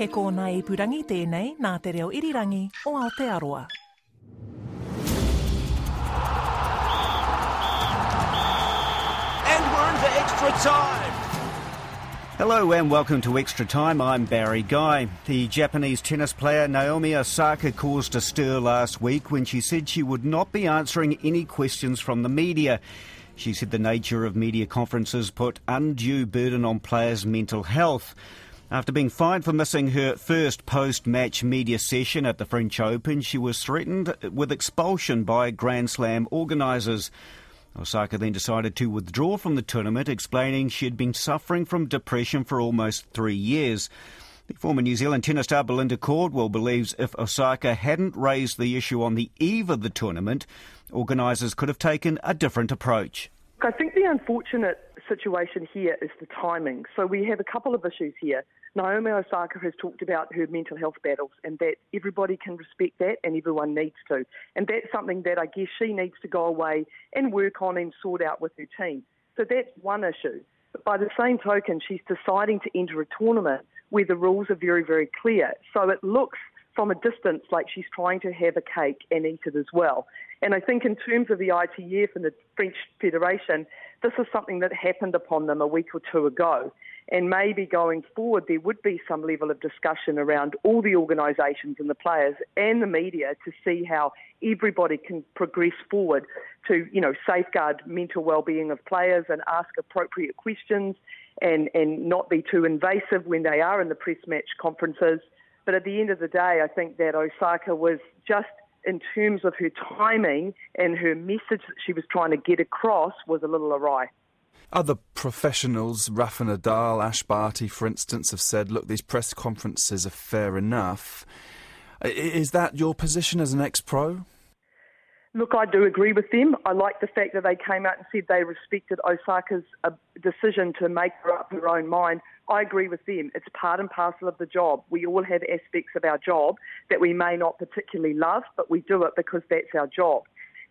He kōna ipurangi tēnei nā te reo irirangi o Aotearoa. Extra Time. Hello and welcome to Extra Time. I'm Barry Guy. The Japanese tennis player Naomi Osaka caused a stir last week when she said she would not be answering any questions from the media. She said the nature of media conferences put undue burden on players' mental health. After being fined for missing her first post match media session at the French Open, she was threatened with expulsion by Grand Slam organisers. Osaka then decided to withdraw from the tournament, explaining she had been suffering from depression for almost three years. The former New Zealand tennis star Belinda Cordwell believes if Osaka hadn't raised the issue on the eve of the tournament, organisers could have taken a different approach. I think the unfortunate situation here is the timing. So we have a couple of issues here. Naomi Osaka has talked about her mental health battles and that everybody can respect that and everyone needs to. And that's something that I guess she needs to go away and work on and sort out with her team. So that's one issue. But by the same token, she's deciding to enter a tournament where the rules are very, very clear. So it looks from a distance like she's trying to have a cake and eat it as well. And I think in terms of the ITF and the French Federation, this is something that happened upon them a week or two ago. And maybe going forward, there would be some level of discussion around all the organisations and the players and the media to see how everybody can progress forward to, you know, safeguard mental well-being of players and ask appropriate questions and, and not be too invasive when they are in the press match conferences. But at the end of the day, I think that Osaka was just in terms of her timing and her message that she was trying to get across was a little awry. Other professionals, Rafa Nadal, Ash Barty, for instance, have said, look, these press conferences are fair enough. Is that your position as an ex pro? Look, I do agree with them. I like the fact that they came out and said they respected Osaka's uh, decision to make her up her own mind. I agree with them. It's part and parcel of the job. We all have aspects of our job that we may not particularly love, but we do it because that's our job.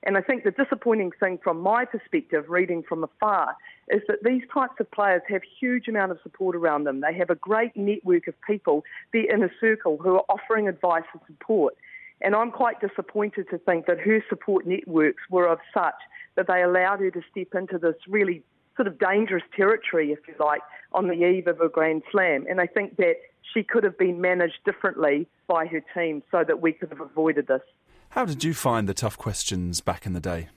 And I think the disappointing thing from my perspective, reading from afar, is that these types of players have huge amount of support around them. They have a great network of people, their inner circle, who are offering advice and support. And I'm quite disappointed to think that her support networks were of such that they allowed her to step into this really sort of dangerous territory, if you like, on the eve of a Grand Slam. And I think that she could have been managed differently by her team so that we could have avoided this. How did you find the tough questions back in the day?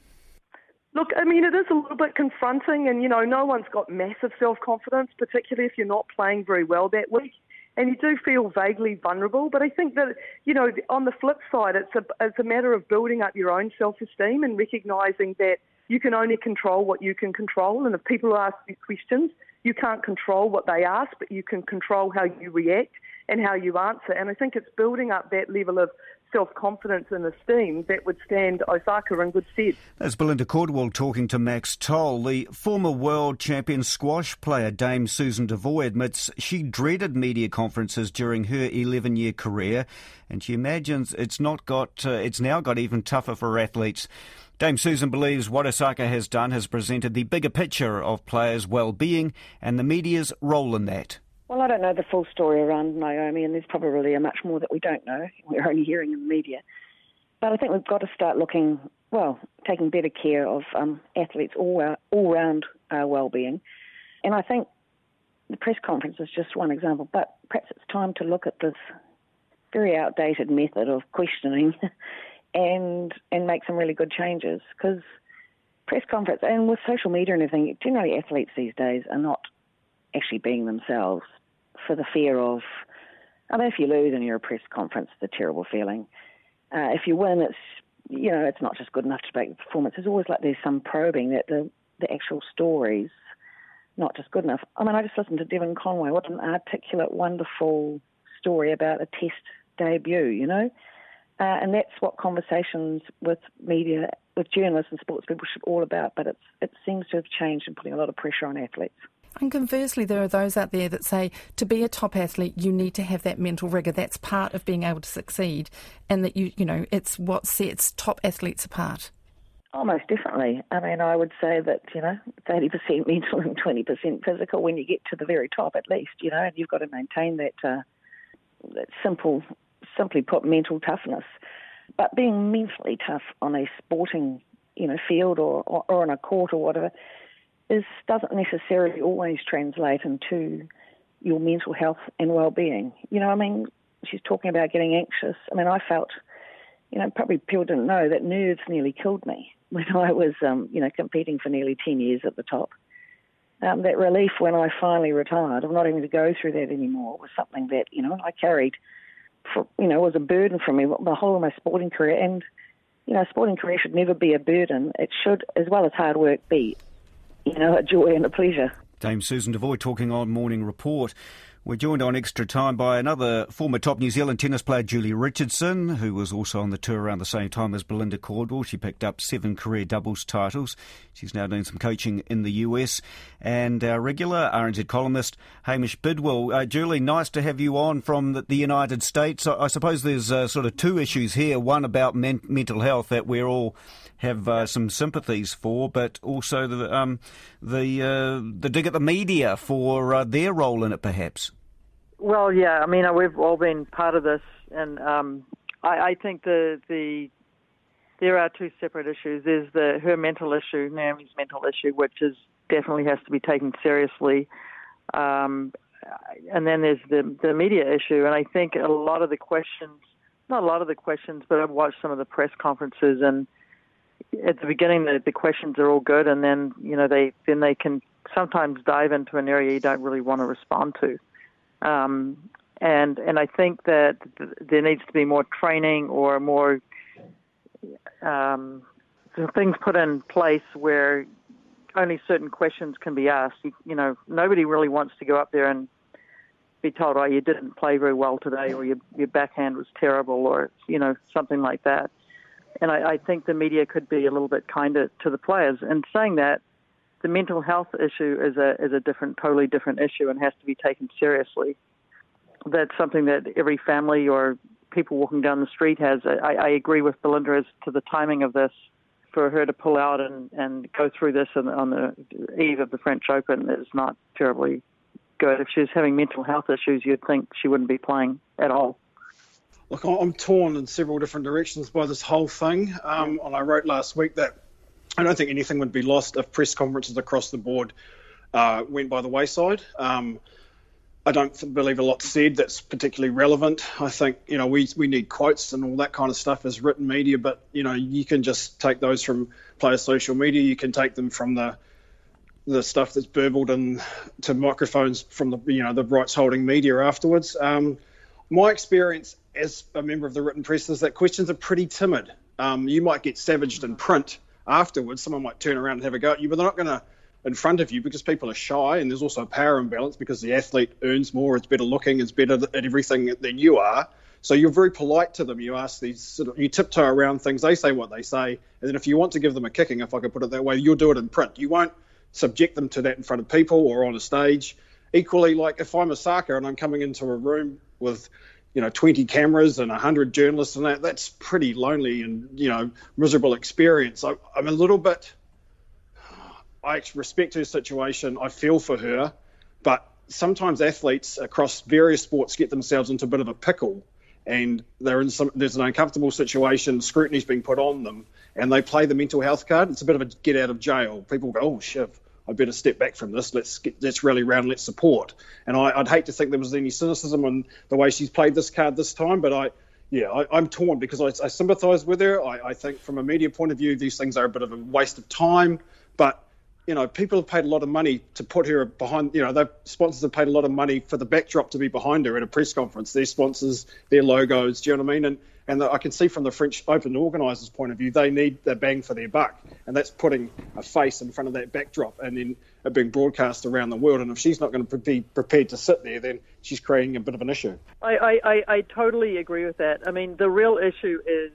Look, I mean, it is a little bit confronting, and you know, no one's got massive self confidence, particularly if you're not playing very well that week. And you do feel vaguely vulnerable, but I think that you know, on the flip side, it's a it's a matter of building up your own self esteem and recognizing that you can only control what you can control. And if people ask you questions, you can't control what they ask, but you can control how you react and how you answer. And I think it's building up that level of self confidence and esteem that would stand Osaka in good stead. That's Belinda Cordwell talking to Max Towle. The former world champion squash player Dame Susan Devoy admits she dreaded media conferences during her 11 year career, and she imagines it's not got uh, it's now got even tougher for athletes. Dame Susan believes what Osaka has done has presented the bigger picture of players' well-being and the media's role in that. Well, I don't know the full story around Naomi, and there's probably a much more that we don't know. We're only hearing in the media. But I think we've got to start looking, well, taking better care of um, athletes' all, all round well-being. And I think the press conference is just one example, but perhaps it's time to look at this very outdated method of questioning and and make some really good changes because press conference and with social media and everything, generally athletes these days are not actually being themselves for the fear of. I mean, if you lose and you're a press conference, it's a terrible feeling. Uh, if you win, it's you know it's not just good enough to make the performance. It's always like there's some probing that the the actual stories not just good enough. I mean, I just listened to Devon Conway. What an articulate, wonderful story about a test debut, you know? Uh, and that's what conversations with media, with journalists and sports people should all about. But it's, it seems to have changed and putting a lot of pressure on athletes. And conversely, there are those out there that say to be a top athlete, you need to have that mental rigour. That's part of being able to succeed, and that you, you know, it's what sets top athletes apart. Oh, most definitely. I mean, I would say that, you know, 30% mental and 20% physical when you get to the very top, at least, you know, and you've got to maintain that, uh, that simple, simply put, mental toughness. But being mentally tough on a sporting, you know, field or, or, or on a court or whatever is doesn't necessarily always translate into your mental health and well-being. You know, I mean, she's talking about getting anxious. I mean, I felt, you know, probably people didn't know that nerves nearly killed me when I was, um, you know, competing for nearly 10 years at the top. Um, that relief when I finally retired of not having to go through that anymore was something that, you know, I carried, for, you know, was a burden for me the whole of my sporting career. And, you know, sporting career should never be a burden. It should, as well as hard work, be, you know, a joy and a pleasure. Dame Susan Devoy talking on Morning Report. We're joined on extra time by another former top New Zealand tennis player, Julie Richardson, who was also on the tour around the same time as Belinda Cordwell. She picked up seven career doubles titles. She's now doing some coaching in the US. And our regular RNZ columnist, Hamish Bidwell. Uh, Julie, nice to have you on from the, the United States. I, I suppose there's uh, sort of two issues here. One about men- mental health that we're all have uh, some sympathies for, but also the um, the uh, the dig at the media for uh, their role in it, perhaps. Well, yeah, I mean, we've all been part of this, and um, I, I think the the there are two separate issues. There's the her mental issue, Naomi's mental issue, which is definitely has to be taken seriously. Um, and then there's the the media issue, and I think a lot of the questions, not a lot of the questions, but I've watched some of the press conferences, and at the beginning the, the questions are all good, and then you know they then they can sometimes dive into an area you don't really want to respond to. Um, and and I think that th- there needs to be more training or more um, things put in place where only certain questions can be asked. You, you, know, nobody really wants to go up there and be told, "Oh, you didn't play very well today," or "Your your backhand was terrible," or you know something like that. And I, I think the media could be a little bit kinder to the players. And saying that, the mental health issue is a is a different, totally different issue, and has to be taken seriously. That's something that every family or people walking down the street has. I, I agree with Belinda as to the timing of this. For her to pull out and, and go through this on, on the eve of the French Open is not terribly good. If she was having mental health issues, you'd think she wouldn't be playing at all. Look, I'm torn in several different directions by this whole thing. Um, and I wrote last week that I don't think anything would be lost if press conferences across the board uh, went by the wayside. Um, I don't believe a lot said that's particularly relevant. I think you know we we need quotes and all that kind of stuff as written media, but you know you can just take those from player social media. You can take them from the the stuff that's burbled and to microphones from the you know the rights holding media afterwards. Um, my experience as a member of the written press is that questions are pretty timid. Um, you might get savaged in print afterwards. Someone might turn around and have a go at you, but they're not going to in front of you because people are shy and there's also a power imbalance because the athlete earns more, it's better looking, it's better at everything than you are. So you're very polite to them. You ask these sort of, you tiptoe around things. They say what they say, and then if you want to give them a kicking, if I could put it that way, you'll do it in print. You won't subject them to that in front of people or on a stage. Equally, like if I'm Osaka and I'm coming into a room with you know 20 cameras and 100 journalists and that that's pretty lonely and you know miserable experience. I, i'm a little bit i respect her situation i feel for her but sometimes athletes across various sports get themselves into a bit of a pickle and they're in some there's an uncomfortable situation scrutiny's being put on them and they play the mental health card it's a bit of a get out of jail. People go oh shit I better step back from this. Let's get, let's rally around. Let's support. And I, would hate to think there was any cynicism in the way she's played this card this time, but I, yeah, I, am torn because I, I sympathise with her. I, I, think from a media point of view, these things are a bit of a waste of time. But you know, people have paid a lot of money to put her behind. You know, the sponsors have paid a lot of money for the backdrop to be behind her at a press conference. Their sponsors, their logos. Do you know what I mean? And and the, I can see from the French Open organisers' point of view, they need their bang for their buck, and that's putting a face in front of that backdrop and then it being broadcast around the world. And if she's not going to be prepared to sit there, then she's creating a bit of an issue. I, I, I totally agree with that. I mean, the real issue is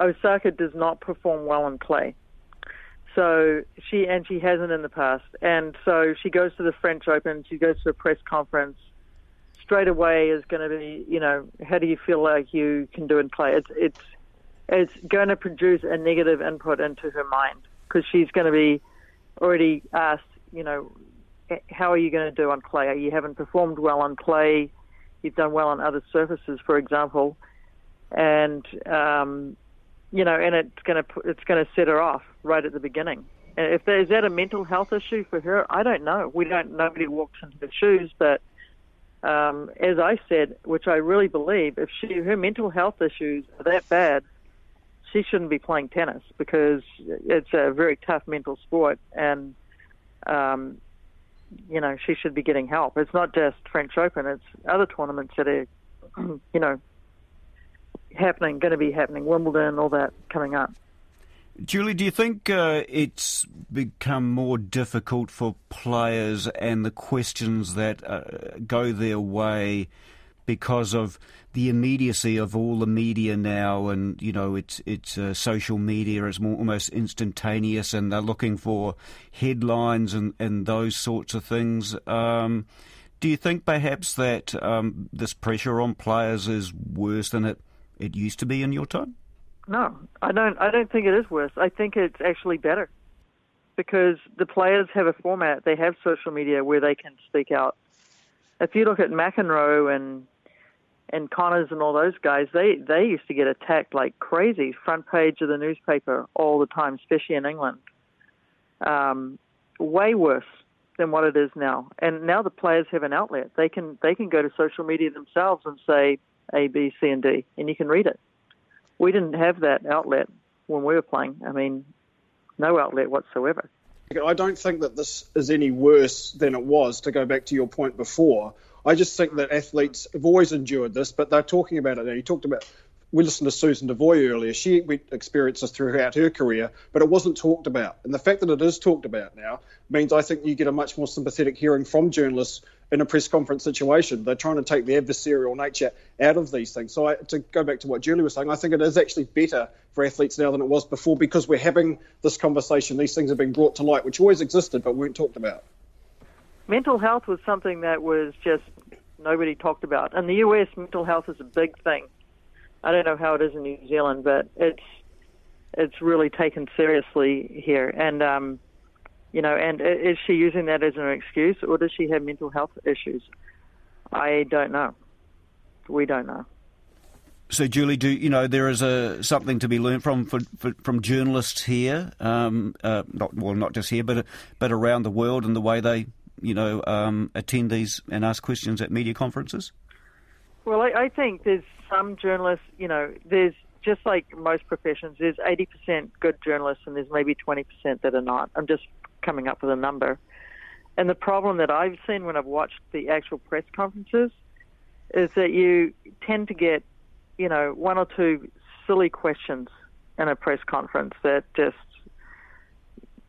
Osaka does not perform well in play. So she and she hasn't in the past, and so she goes to the French Open. She goes to a press conference straight away is going to be, you know, how do you feel like you can do in play? It's it's it's going to produce a negative input into her mind because she's going to be already asked, you know, how are you going to do on clay? You haven't performed well on clay. You've done well on other surfaces, for example, and um, you know, and it's going to it's going to set her off right at the beginning. And if there, is that a mental health issue for her, I don't know. We don't. Nobody walks into her shoes, but um, as I said, which I really believe, if she her mental health issues are that bad, she shouldn't be playing tennis because it's a very tough mental sport, and um, you know she should be getting help. It's not just French Open; it's other tournaments that are, you know, happening, going to be happening, Wimbledon, all that coming up. Julie, do you think uh, it's become more difficult for players and the questions that uh, go their way because of the immediacy of all the media now, and you know, it's it's uh, social media. It's more almost instantaneous, and they're looking for headlines and and those sorts of things. Um, do you think perhaps that um, this pressure on players is worse than it it used to be in your time? No, I don't. I don't think it is worse. I think it's actually better because the players have a format. They have social media where they can speak out. If you look at McEnroe and and Connors and all those guys, they they used to get attacked like crazy, front page of the newspaper all the time, especially in England. Um, way worse than what it is now. And now the players have an outlet. They can they can go to social media themselves and say A, B, C, and D, and you can read it we didn't have that outlet when we were playing. I mean, no outlet whatsoever. I don't think that this is any worse than it was, to go back to your point before. I just think that athletes have always endured this, but they're talking about it now. You talked about we listened to Susan Devoy earlier. She experienced this throughout her career, but it wasn't talked about. And the fact that it is talked about now means I think you get a much more sympathetic hearing from journalists in a press conference situation. They're trying to take the adversarial nature out of these things. So I, to go back to what Julie was saying, I think it is actually better for athletes now than it was before because we're having this conversation. These things are being brought to light, which always existed but weren't talked about. Mental health was something that was just nobody talked about. In the US, mental health is a big thing I don't know how it is in New Zealand, but it's it's really taken seriously here. And um, you know, and is she using that as an excuse, or does she have mental health issues? I don't know. We don't know. So, Julie, do you know there is a something to be learned from for, for, from journalists here, um, uh, not well, not just here, but but around the world, and the way they you know um, attend these and ask questions at media conferences. Well, I, I think there's some journalists, you know, there's just like most professions, there's 80% good journalists and there's maybe 20% that are not. I'm just coming up with a number. And the problem that I've seen when I've watched the actual press conferences is that you tend to get, you know, one or two silly questions in a press conference that just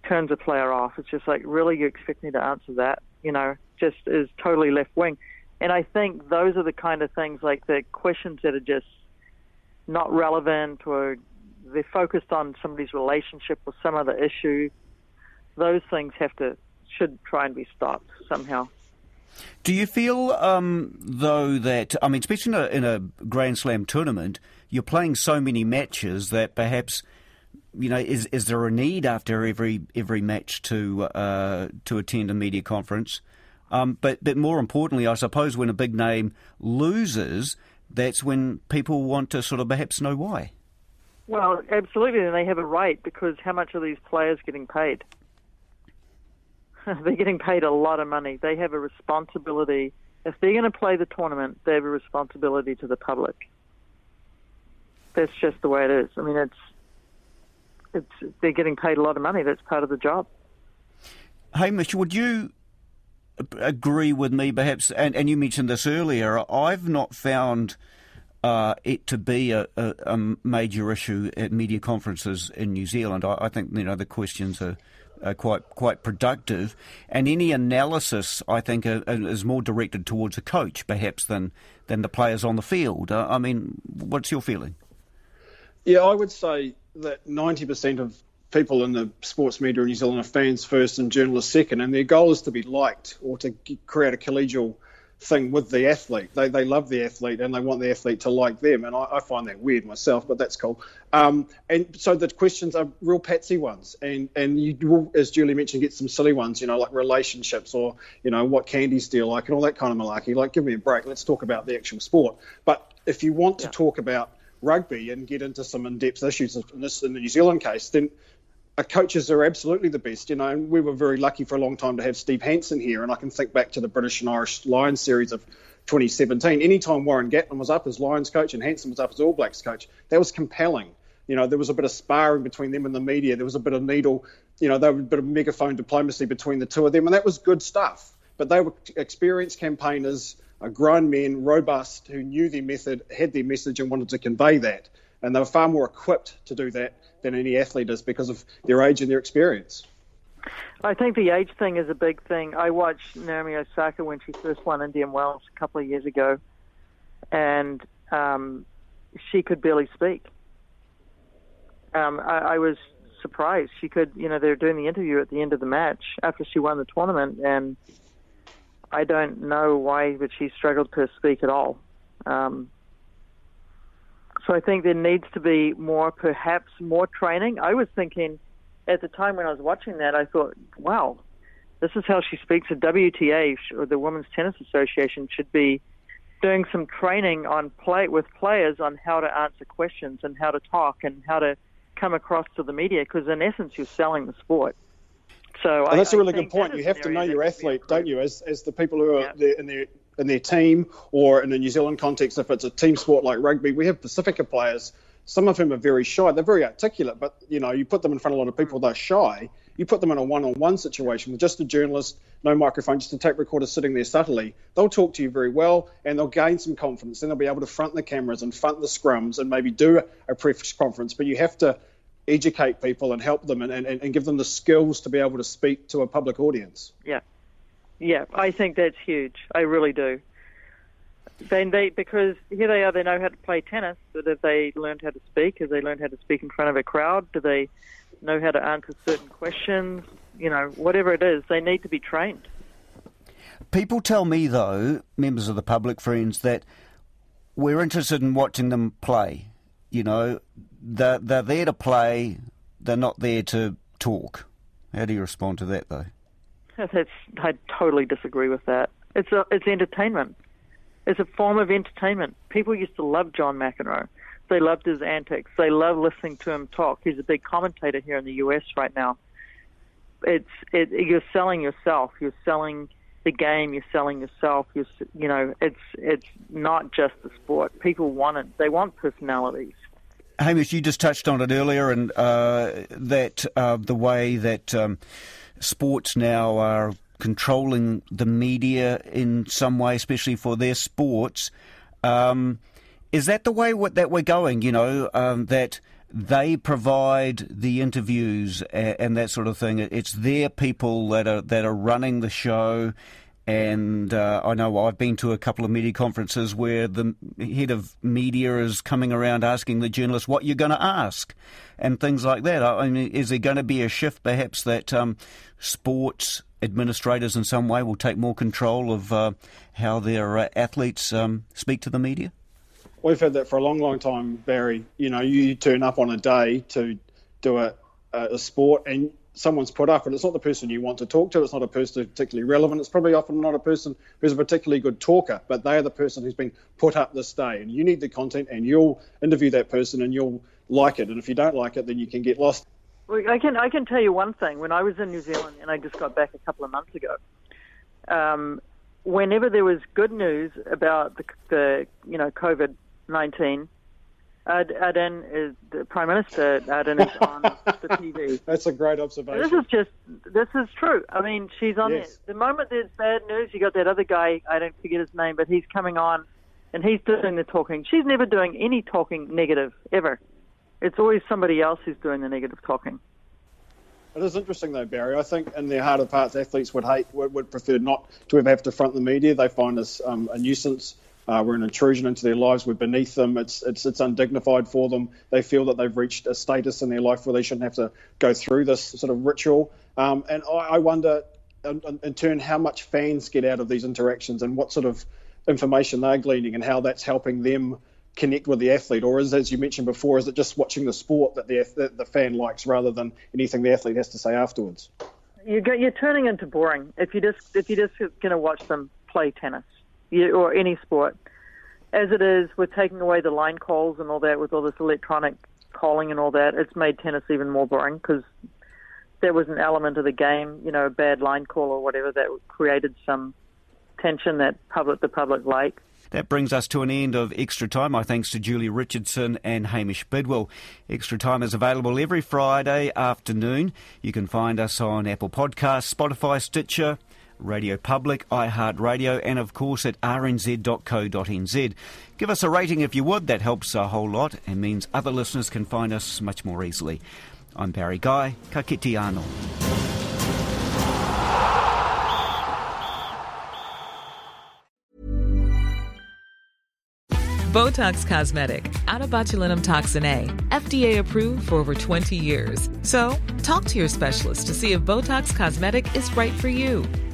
turns a player off. It's just like, really, you expect me to answer that? You know, just is totally left wing. And I think those are the kind of things like the questions that are just not relevant or they're focused on somebody's relationship or some other issue. Those things have to should try and be stopped somehow. Do you feel, um, though, that I mean, especially in a, in a Grand Slam tournament, you're playing so many matches that perhaps you know, is is there a need after every every match to uh, to attend a media conference? Um, but, but more importantly, I suppose when a big name loses, that's when people want to sort of perhaps know why. Well, absolutely, and they have a right because how much are these players getting paid? they're getting paid a lot of money. They have a responsibility. If they're going to play the tournament, they have a responsibility to the public. that's just the way it is. I mean, it's it's they're getting paid a lot of money. That's part of the job. Hamish, would you agree with me, perhaps? And, and you mentioned this earlier. I've not found uh, it to be a, a, a, major issue at media conferences in New Zealand. I, I think you know the questions are. Are quite quite productive, and any analysis I think uh, is more directed towards a coach, perhaps than than the players on the field. Uh, I mean, what's your feeling? Yeah, I would say that ninety percent of people in the sports media in New Zealand are fans first and journalists second, and their goal is to be liked or to create a collegial thing with the athlete. They, they love the athlete and they want the athlete to like them, and I, I find that weird myself, but that's cool. Um, and so the questions are real patsy ones, and and you will, as Julie mentioned, get some silly ones, you know, like relationships or you know what candies do you like and all that kind of malarkey. Like, give me a break. Let's talk about the actual sport. But if you want to talk about rugby and get into some in-depth issues in this in the New Zealand case, then coaches are absolutely the best, you know. And we were very lucky for a long time to have Steve Hansen here, and I can think back to the British and Irish Lions series of 2017. Anytime Warren Gatland was up as Lions coach and Hansen was up as All Blacks coach, that was compelling. You know, there was a bit of sparring between them and the media. There was a bit of needle, you know, there was a bit of megaphone diplomacy between the two of them, and that was good stuff. But they were experienced campaigners, grown men, robust, who knew their method, had their message, and wanted to convey that. And they were far more equipped to do that than any athlete is because of their age and their experience. I think the age thing is a big thing. I watched Naomi Osaka when she first won Indian Wells a couple of years ago, and um, she could barely speak. Um, I, I was surprised. She could, you know, they were doing the interview at the end of the match after she won the tournament, and I don't know why, but she struggled to speak at all. Um, so I think there needs to be more, perhaps more training. I was thinking at the time when I was watching that, I thought, wow, this is how she speaks. The WTA or the Women's Tennis Association should be doing some training on play with players on how to answer questions and how to talk and how to come across to the media because in essence you're selling the sport. So well, that's a really good point. You have to know your athlete, don't you? As as the people who are yeah. in their in their team, or in the New Zealand context, if it's a team sport like rugby, we have Pacifica players. Some of them are very shy. They're very articulate, but you know, you put them in front of a lot of people, they're shy. You put them in a one-on-one situation with just a journalist, no microphone, just a tape recorder sitting there subtly. They'll talk to you very well, and they'll gain some confidence. Then they'll be able to front the cameras and front the scrums, and maybe do a press conference. But you have to educate people and help them and, and, and give them the skills to be able to speak to a public audience. Yeah. Yeah, I think that's huge. I really do. Then they because here they are, they know how to play tennis, but have they learned how to speak? Have they learned how to speak in front of a crowd? Do they know how to answer certain questions? You know, whatever it is, they need to be trained. People tell me though, members of the public, friends, that we're interested in watching them play. You know, they're, they're there to play, they're not there to talk. How do you respond to that though? That's, I totally disagree with that. It's a, it's entertainment. It's a form of entertainment. People used to love John McEnroe. They loved his antics. They love listening to him talk. He's a big commentator here in the U.S. right now. It's it, you're selling yourself. You're selling the game. You're selling yourself. You're you know it's it's not just the sport. People want it. They want personalities. Hamish, you just touched on it earlier, and uh, that uh, the way that. Um, sports now are controlling the media in some way, especially for their sports. Um, is that the way that we're going? You know, um, that they provide the interviews and, and, that sort of thing. It's their people that are that are running the show, and uh, I know I've been to a couple of media conferences where the head of media is coming around asking the journalists what you're going to ask and things like that. I mean, is there going to be a shift perhaps that um, sports administrators in some way will take more control of uh, how their uh, athletes um, speak to the media? We've had that for a long, long time, Barry. You know, you turn up on a day to do a, a sport and someone's put up, and it's not the person you want to talk to. It's not a person particularly relevant. It's probably often not a person who's a particularly good talker, but they are the person who's been put up this day. And you need the content, and you'll interview that person, and you'll like it. And if you don't like it, then you can get lost. Well, I can I can tell you one thing. When I was in New Zealand, and I just got back a couple of months ago, um, whenever there was good news about the, the you know COVID nineteen, Ardern is the Prime Minister. Ardern is on the TV. That's a great observation. This is just this is true. I mean, she's on Yes. it. The moment there's bad news, you got that other guy. I don't forget his name, but he's coming on, and he's doing the talking. She's never doing any talking negative ever. It's always somebody else who's doing the negative talking. It is interesting though, Barry. I think in their heart of hearts, athletes would hate would, would prefer not to ever have to front the media. They find us um, a nuisance. Uh, we're an intrusion into their lives. We're beneath them. It's it's it's undignified for them. They feel that they've reached a status in their life where they shouldn't have to go through this sort of ritual. Um, and I, I wonder, in, in- turn, how much fans get out of these interactions and what sort of information they're gleaning and how that's helping them connect with the athlete, or is, as you mentioned before, is it just watching the sport that the that the fan likes rather than anything the athlete has to say afterwards? You you're turning into boring if you just if you just going to watch them play tennis or any sport. As it is, we're taking away the line calls and all that with all this electronic calling and all that. It's made tennis even more boring because there was an element of the game, you know, a bad line call or whatever that created some tension that public the public like. That brings us to an end of Extra Time. My thanks to Julie Richardson and Hamish Bidwell. Extra Time is available every Friday afternoon. You can find us on Apple Podcasts, Spotify, Stitcher, Radio Public, iHeartRadio, and of course at rnz.co.nz. Give us a rating if you would. That helps a whole lot and means other listeners can find us much more easily. I'm Barry Guy. Ka. Botox Cosmetic, out of botulinum toxin A, FDA approved for over 20 years. So, talk to your specialist to see if Botox Cosmetic is right for you.